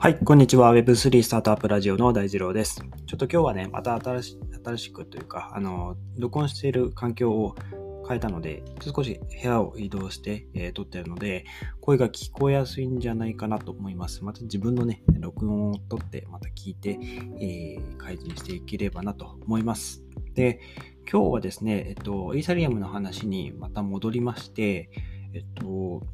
はい、こんにちは。Web3 スタートアップラジオの大二郎です。ちょっと今日はね、また新し新しくというか、あの、録音している環境を変えたので、少し部屋を移動して、えー、撮ってるので、声が聞こえやすいんじゃないかなと思います。また自分のね、録音を撮って、また聞いて、えー、改善していければなと思います。で、今日はですね、えっと、イーサリアムの話にまた戻りまして、えっと、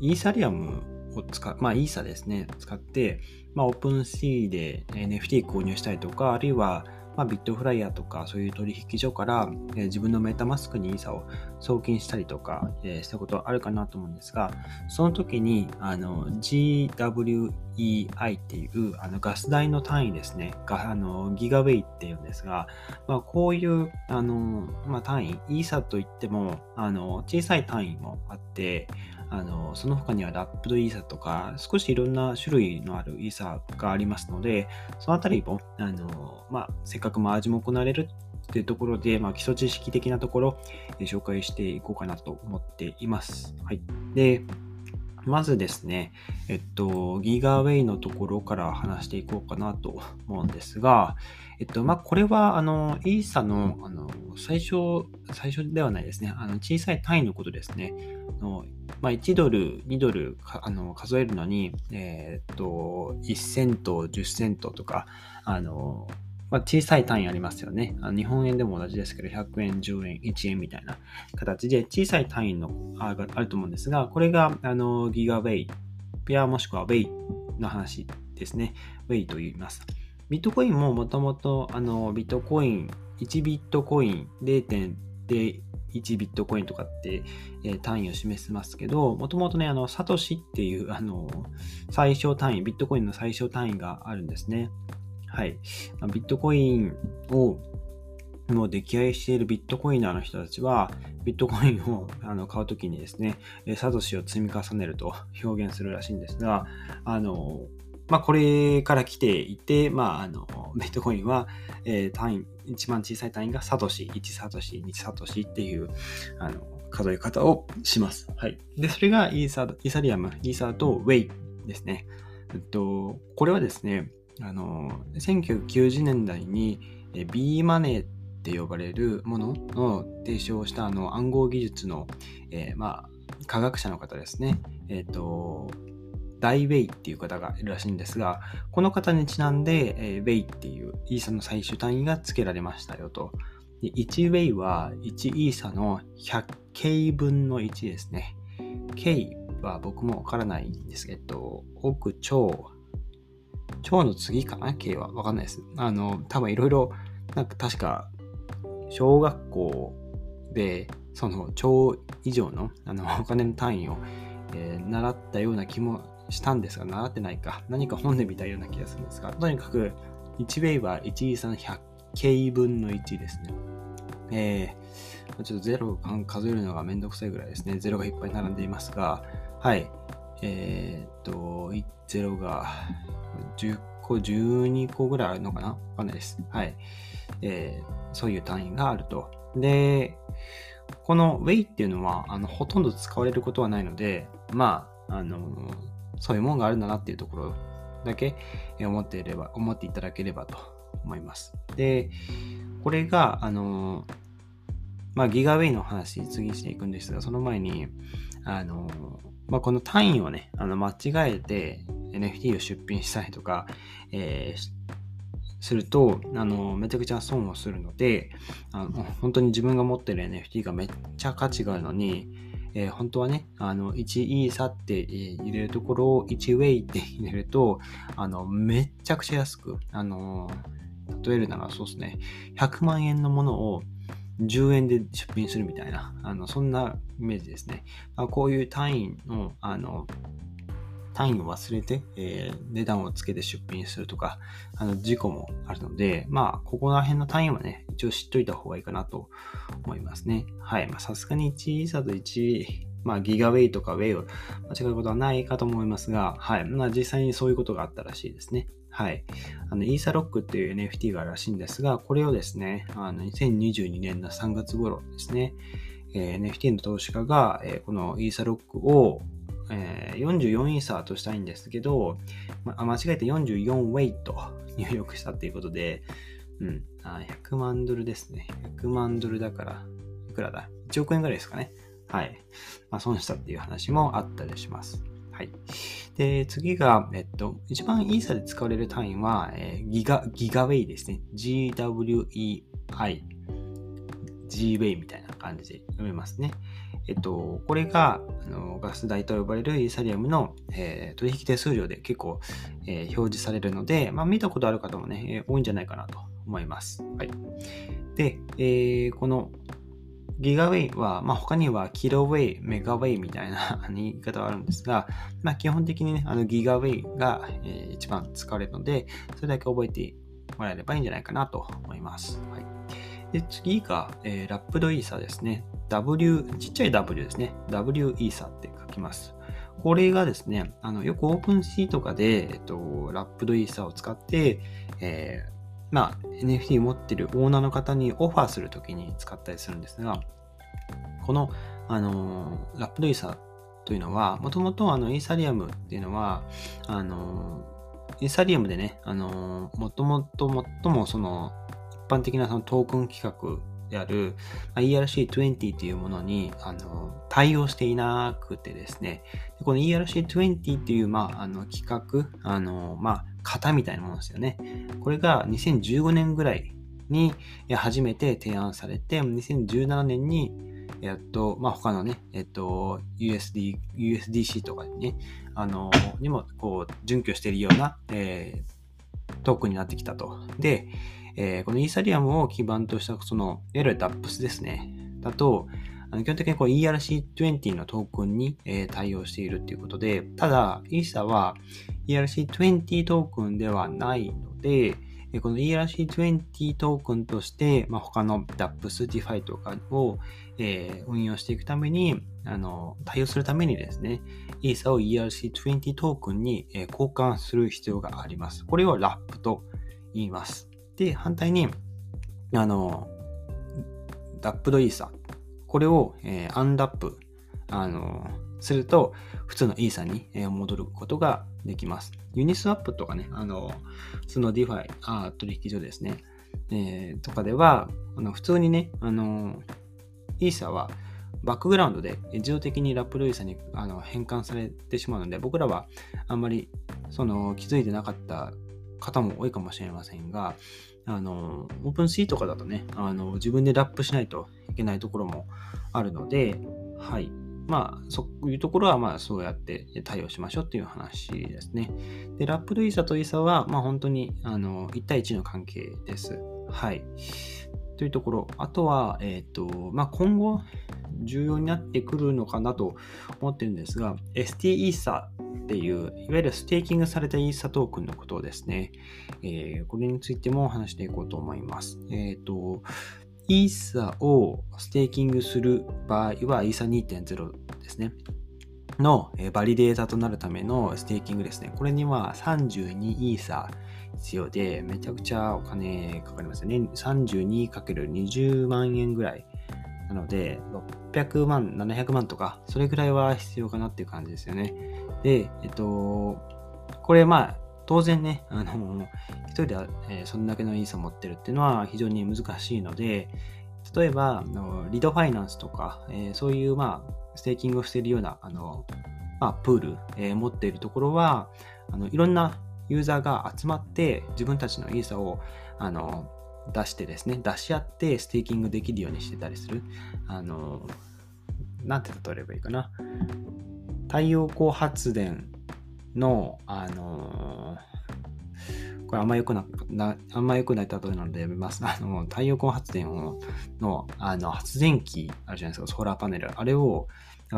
イーサリアムを使、まあ、イーサですね、使って、まあ、オープンシーで NFT 購入したりとか、あるいは、まあ、ビットフライヤーとかそういう取引所から、えー、自分のメタマスクにイーサを送金したりとか、えー、したことあるかなと思うんですが、その時にあの GWEI っていうあのガス代の単位ですね、があのギガウェイっていうんですが、まあ、こういうあの、まあ、単位、イーサといってもあの小さい単位もあって、あの、その他にはラップドイーサとか、少しいろんな種類のあるイーサがありますので、そのあたりも、あの、まあ、せっかくマージも行われるっていうところで、まあ、基礎知識的なところ、え紹介していこうかなと思っています。はい。で、まずですね、えっと、ギガウェイのところから話していこうかなと思うんですが、えっと、まあ、これは、あの、イーサの、あの、最初、最初ではないですね。あの、小さい単位のことですね。あのまあ、1ドル、2ドルあの数えるのに、えー、っと、1セント、10セントとか、あの、まあ、小さい単位ありますよね。日本円でも同じですけど、100円、10円、1円みたいな形で小さい単位のあると思うんですが、これがあのギガウェイ、ペアもしくはウェイの話ですね。ウェイと言います。ビットコインももともとあのビットコイン、1ビットコイン0.01ビットコインとかって、えー、単位を示しますけど、もともとね、あの、サトシっていう、あの、最小単位、ビットコインの最小単位があるんですね。はい。ビットコインをもう溺愛しているビットコインナーの人たちは、ビットコインをあの買うときにですね、サトシを積み重ねると表現するらしいんですが、あの、まあ、これから来ていて、まあ、あの、ビットコインは、えー、単位、一番小さい単位がサトシ、1サトシ、2サトシっていう、あの、数え方をします。はい。で、それがイーサイーサリアム、イーサーとウェイですね。えっと、これはですね、あの、1990年代に B マネーって呼ばれるものの提唱したあの暗号技術の、えー、まあ、科学者の方ですね。え、ー、と、ダイウェイっていう方がいるらしいんですが、この方にちなんで、えー、ウェイっていうイーサの最終単位が付けられましたよと。で1ウェイは1イーサの 100K 分の1ですね。K は僕もわからないんですけど、奥超超の次かな ?K は。わかんないです。あの、多分いろいろ、なんか確か、小学校で、その超以上のあのお金の単位を、えー、習ったような気もしたんですが、習ってないか。何か本で見たような気がするんですが、とにかく、1ウェイは1 2 3 0 0K 分の1ですね。えー、ちょっとゼロを数えるのがめんどくさいぐらいですね。ゼロがいっぱい並んでいますが、はい。えー、っと、0が10個、12個ぐらいあるのかな？わかんないです。はい。えー、そういう単位があると。で、この Way っていうのは、あの、ほとんど使われることはないので、まあ、あの、そういうもんがあるんだなっていうところだけ思っていれば、思っていただければと思います。で、これが、あの、まあ、ギガウェイの話、次にしていくんですが、その前に、あの、まあ、この単位をね、あの間違えて NFT を出品したりとか、えー、すると、あの、めちゃくちゃ損をするので、あの本当に自分が持ってる NFT がめっちゃ価値があるのに、えー、本当はね、あの、1イーサって入れるところを1ウェイって入れると、あの、めっちゃくちゃ安く、あの、例えるならそうですね、100万円のものを10円で出品するみたいな、あのそんなイメージですね。まあ、こういう単位の、あの、単位を忘れて、えー、値段をつけて出品するとか、あの、事故もあるので、まあ、ここら辺の単位はね、一応知っといた方がいいかなと思いますね。はい。まあ、さすがに1イーサと1、まあ、ギガウェイとかウェイを間違うことはないかと思いますが、はい。まあ、実際にそういうことがあったらしいですね。はい。あの、イーサロックっていう NFT があるらしいんですが、これをですね、あの、2022年の3月頃ですね、えー、NFT の投資家が、えー、このイーサロックを、えー、44イーサーとしたいんですけど、ま、間違えて44ウェイと入力したっていうことで、うん、あ100万ドルですね。100万ドルだから、いくらだ ?1 億円ぐらいですかね。はい。まあ、損したっていう話もあったりします。はい。で、次が、えっと、一番イーサで使われる単位は、えー、ギガ、ギガウェイですね。GWEI。G-Way みたいな感じで読めますね。えっと、これがあのガス代と呼ばれるイーサリアムの、えー、取引手数料で結構、えー、表示されるので、まあ、見たことある方もね、えー、多いんじゃないかなと思います。はい、で、えこのギガウェイは、まあ、他にはキロウェイ、メガウェイみたいな 言い方はあるんですが、まあ、基本的にね、あのギガウェイが、えー、一番使われるので、それだけ覚えてもらえればいいんじゃないかなと思います。はい、で次が、えー、ラップドイーサですね。W、ちっちゃい W ですね。W イーサって書きます。これがですね、あのよくオープンシーとかで、えっと、ラップドイーサを使って、えーまあ、NFT 持ってるオーナーの方にオファーするときに使ったりするんですが、この、あのラップドイーサというのは、もともとあのイーサリアムっていうのは、あのイーサリアムでね、あのもともと最もその般的なそのトークン規格である ERC20 というものにあの対応していなくてですね、この ERC20 っていう、まあ、あの企画、あのまあ、型みたいなものですよね。これが2015年ぐらいに初めて提案されて、2017年にやっと、まあ、他のね、えっと、USD、USDC とかにね、あの、にも、こう、準拠しているような、えー、トークになってきたと。で、えー、このイーサリアムを基盤とした、その、いわゆる DAPS ですね。だと、あの基本的にこう ERC20 のトークンに、えー、対応しているということで、ただ、イーサは ERC20 トークンではないので、この ERC20 トークンとして、まあ、他の DAPS、DeFi とかを、えー、運用していくために、あの対応するためにですね、イーサを ERC20 トークンに、えー、交換する必要があります。これをラップと言います。で、反対に、あの、ダップドイーサ、これを、えー、アンダップ、あの、すると、普通のイーサに戻ることができます。ユニスワップとかね、あの、普通の DeFi、あ取引所ですね、えー、とかでは、あの普通にね、あの、イーサはバックグラウンドで自動的にラップルイーサにあの変換されてしまうので、僕らはあんまりその気づいてなかった方も多いかもしれませんが、あの、オープンシーとかだとね、あの、自分でラップしないといけないところもあるので、はい。まあ、そういうところは、まあ、そうやって対応しましょうっていう話ですね。で、ラップルイーサとイーサは、まあ、本当に、あの、1対1の関係です。はい。というところ。あとは、えっ、ー、と、まあ、今後、重要になってくるのかなと思ってるんですが、ST イーサっていう、いわゆるステーキングされたイーサトークンのことですね。えー、これについても話していこうと思います。えっ、ー、と、イーサをステーキングする場合は、イーサ2.0ですね。のバリデータとなるためのステーキングですね。これには32イーサ必要で、めちゃくちゃお金かかりますよね。32×20 万円ぐらい。なので、600万、700万とか、それぐらいは必要かなっていう感じですよね。で、えっと、これまあ、当然ね、あの、一人で、えー、そんだけのイーサ持ってるっていうのは非常に難しいので、例えば、あのリドファイナンスとか、えー、そういう、まあ、ステーキングをしているような、あの、まあ、プール、えー、持っているところは、あのいろんなユーザーが集まって自分たちのイーサをあの出してですね、出し合ってステーキングできるようにしてたりする。あの、なんて例えればいいかな。太陽光発電の、あのこれあんま良くな、なあんま良くない例えなのでやめます。あの、太陽光発電をの、あの、発電機あるじゃないですか、ソーラーパネル。あれを、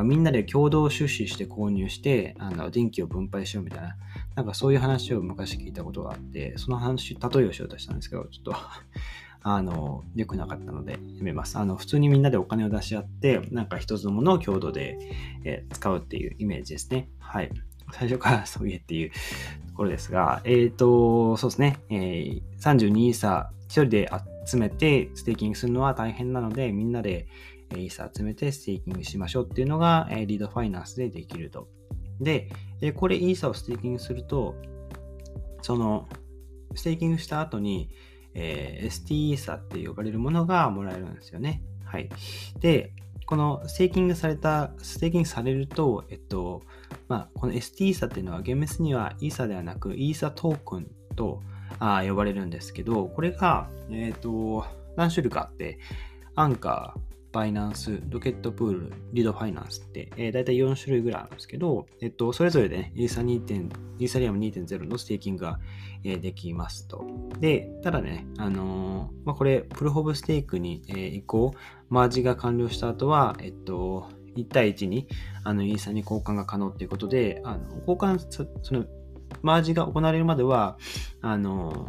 みんなで共同出資して購入して、あの、電気を分配しようみたいな、なんかそういう話を昔聞いたことがあって、その話、例えをしようとしたんですけど、ちょっと あの、良くなかったのでやめます。あの、普通にみんなでお金を出し合って、なんか一つのものを共同で、えー、使うっていうイメージですね。はい。最初からそう言えっていうところですが、えっ、ー、と、そうですね、えー、32イーサー一人で集めてステーキングするのは大変なので、みんなでイーサー集めてステーキングしましょうっていうのが、 Lido Finance でできるとで、えこれイーサをステーキングすると、その、ステーキングした後に、えー、ST イーサって呼ばれるものがもらえるんですよね。はい。で、このステーキングされた、ステーキングされると、えっと、まあ、この ST イーサっていうのは厳密にはイーサではなく、イーサトークンとあ呼ばれるんですけど、これが、えっと、何種類かあって、アンカー、バイナンス、ロケットプール、リドファイナンスって、えー、大体4種類ぐらいあるんですけど、えっと、それぞれでね、イーサ2イーサリアム2.0のステーキングが、えー、できますと。で、ただね、あのー、まあ、これ、プルーフオブステークに、えー、移行、マージが完了した後は、えっと、1対1に、あの、イーサに交換が可能っていうことで、あの、交換、その、マージが行われるまでは、あの、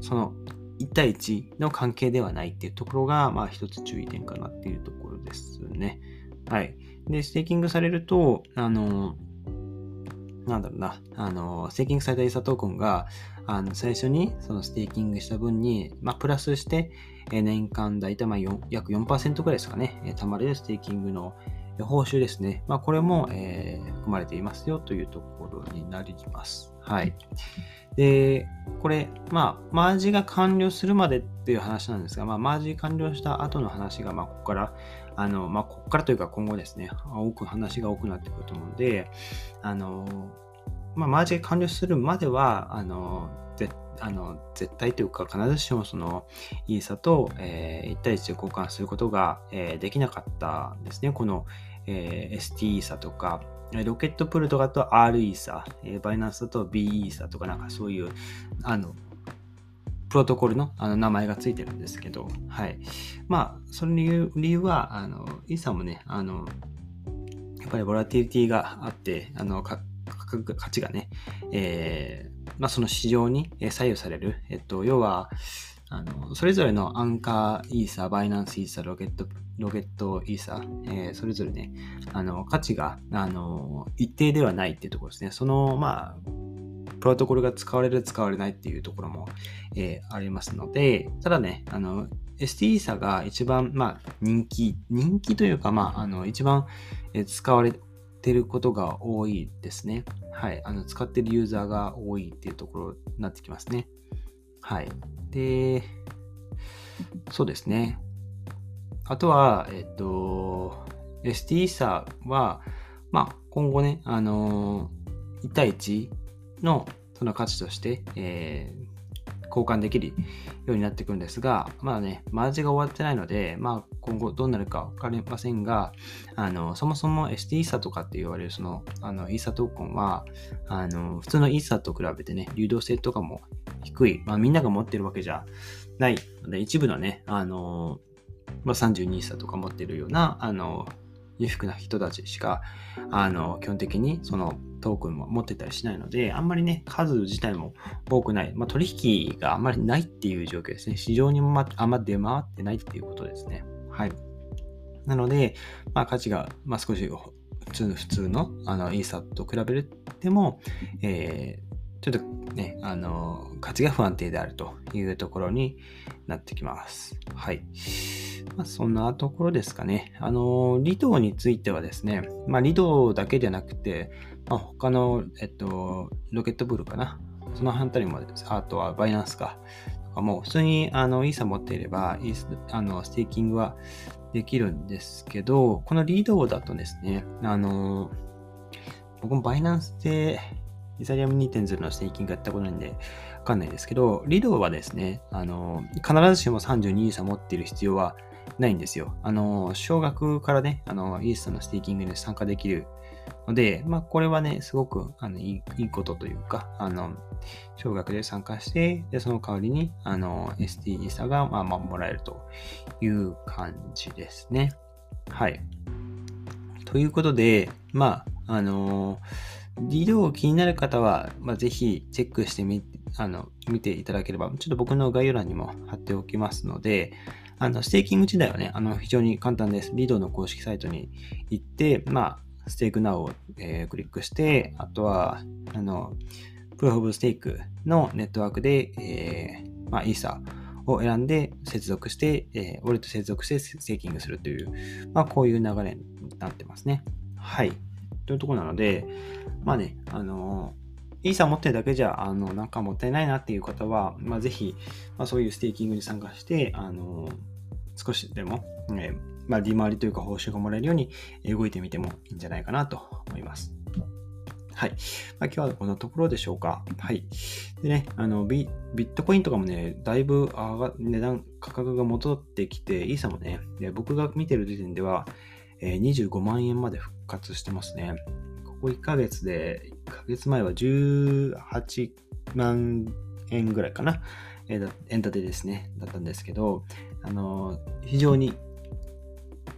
その、1対1の関係ではないっていうところが、まあ一つ注意点かなっていうところですね。はい。で、ステーキングされると、あの、なんだろうな、あの、ステーキングされたイーサトークンが、あの、最初にそのステーキングした分に、まあ、プラスして、年間大体まあ約4%ぐらいですかね、え、貯まれるステーキングの報酬ですね。まあ、これも、えー、含まれていますよというところになります。はい。で、これ、まあ、マージが完了するまでっていう話なんですが、まあ、マージ完了した後の話が、まあ、ここから、あの、まあ、ここからというか今後ですね、多く話が多くなってくると思うんで、あの、まあ、マージが完了するまでは、あの、あの絶対というか必ずしもそのイーサと、えー、1対1で交換することが、えー、できなかったんですね。この、えー、ST イーサとか、ロケットプルとかと R イーサ、バイナンスだと B イーサとかなんかそういう、あの、プロトコルのあの名前がついてるんですけど、はい。まあ、その理由理由は、あの、イーサもね、あの、やっぱりボラティリティがあって、あの、価値がね、えー、まあ、その市場に左右される。えっと、要は、あの、それぞれのアンカーイーサ、バイナンスイーサ、ロケット、ロケットイーサ、えー、それぞれね、あの、価値が、あの、一定ではないっていうところですね。その、まあ、プロトコルが使われる、使われないっていうところも、えー、ありますので、ただね、あの、ST イーサが一番、まあ、人気、人気というか、まあ、あの、一番、え使われてることが多いですね。はい。あの、使ってるユーザーが多いっていうところになってきますね。はい。で、そうですね。あとは、えっと、ST サーは、まあ、今後ね、あの1対1のその価値として、えー、交換できるようになってくるんですが、まあね、マージが終わってないので、まあ、今後どうなるかわかりませんが、あの、そもそも ST イーサとかって言われるその、あの、イーサトークンは、あの、普通のイーサと比べてね、流動性とかも低い、まあ、みんなが持ってるわけじゃないので、一部のね、あの、まあ、32差とか持ってるような、あの、裕福な人たちしか、あの、基本的にそのトークンも持ってたりしないので、あんまりね、数自体も多くない、まあ、取引があんまりないっていう状況ですね。市場にも、ま、あんま出回ってないっていうことですね。はい。なので、まあ、価値が、まあ、少し普通の普通のあのイーサと比べても、えちょっとね、あの、価値が不安定であるというところになってきます。はい。まあ、そんなところですかね。あの、リドについてはですね、まあ、リドだけじゃなくて、まあ、他の、えっと、ロケットブルかな。その反対にも、あとはバイナンスか。もう普通にあのイーサ持っていれば、イースあのステーキングはできるんですけど、このリドだとですね、あの、僕もバイナンスでイーサリアム2.0のステーキングやったことないんで、わかんないですけど、リドはですね、あの、必ずしも32イーサ持っている必要はないんですよ。あの、少額からね、あの、イーサのステーキングに参加できるので、まあ、これはね、すごくあのいいことというか、あの、少額で参加して、で、その代わりに、あの、ST イーサが、まあ、まあ、もらえるという感じですね。はい。ということで、まあ、あのーリー気になる方は、まあ、ぜひチェックしてみあの見ていただければ、ちょっと僕の概要欄にも貼っておきますので、あのステーキング自体はね、あの非常に簡単です。リードの公式サイトに行って、まあ、ステークナウを、えー、クリックして、あとは、あの、プロフオブステークのネットワークで、えー、まあ、イーサーを選んで接続して、えー、ウォレット接続してステーキングするという、まあ、こういう流れになってますね。はい。というところなので、まあね、あのイーサ持ってるだけじゃ、あの、なんかもったいないなっていう方は、まあ、ぜひ、まあ、そういうステーキングに参加して、あの、少しでも、えー、まあ、利回りというか報酬がもらえるように動いてみてもいいんじゃないかなと思います。はい。まあ、今日はこんなところでしょうか。はい。でね、あのビ、ビットコインとかもね、だいぶ上値段、価格が戻ってきて、イーサもね、僕が見てる時点では、えー、25万円まで復活してますね。ここ1ヶ月で、1ヶ月前は18万円ぐらいかな。えー、エンタテですね、だったんですけど、あの、非常に、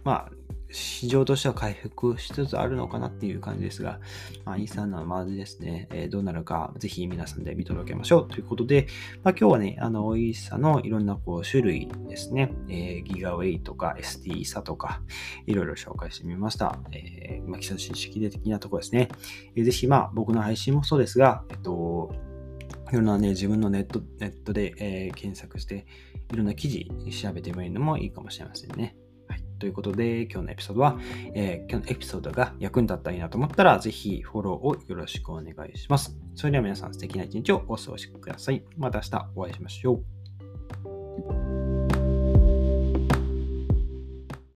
まあ、市場としては回復しつつあるのかなっていう感じですが、まあ、イーサンのまずですね、えー、どうなるか、ぜひ皆さんで見届けましょうということで、まあ、今日はね、あの、イーサのいろんなこう種類ですね、えー、ギガウェイとか ST イーサとか、いろいろ紹介してみました。えー、まあ、基礎知識的なところですね。えー、ぜひ、まあ、僕の配信もそうですが、えっと、いろんなね、自分のネットネットで、えー、検索して、いろんな記事調べてみるのもいいかもしれませんね。ということで、今日のエピソードは、えー、今日のエピソードが役に立ったらいいなと思ったら、ぜひフォローをよろしくお願いします。それでは皆さん素敵な一日をお過ごしください。また明日お会いしましょう。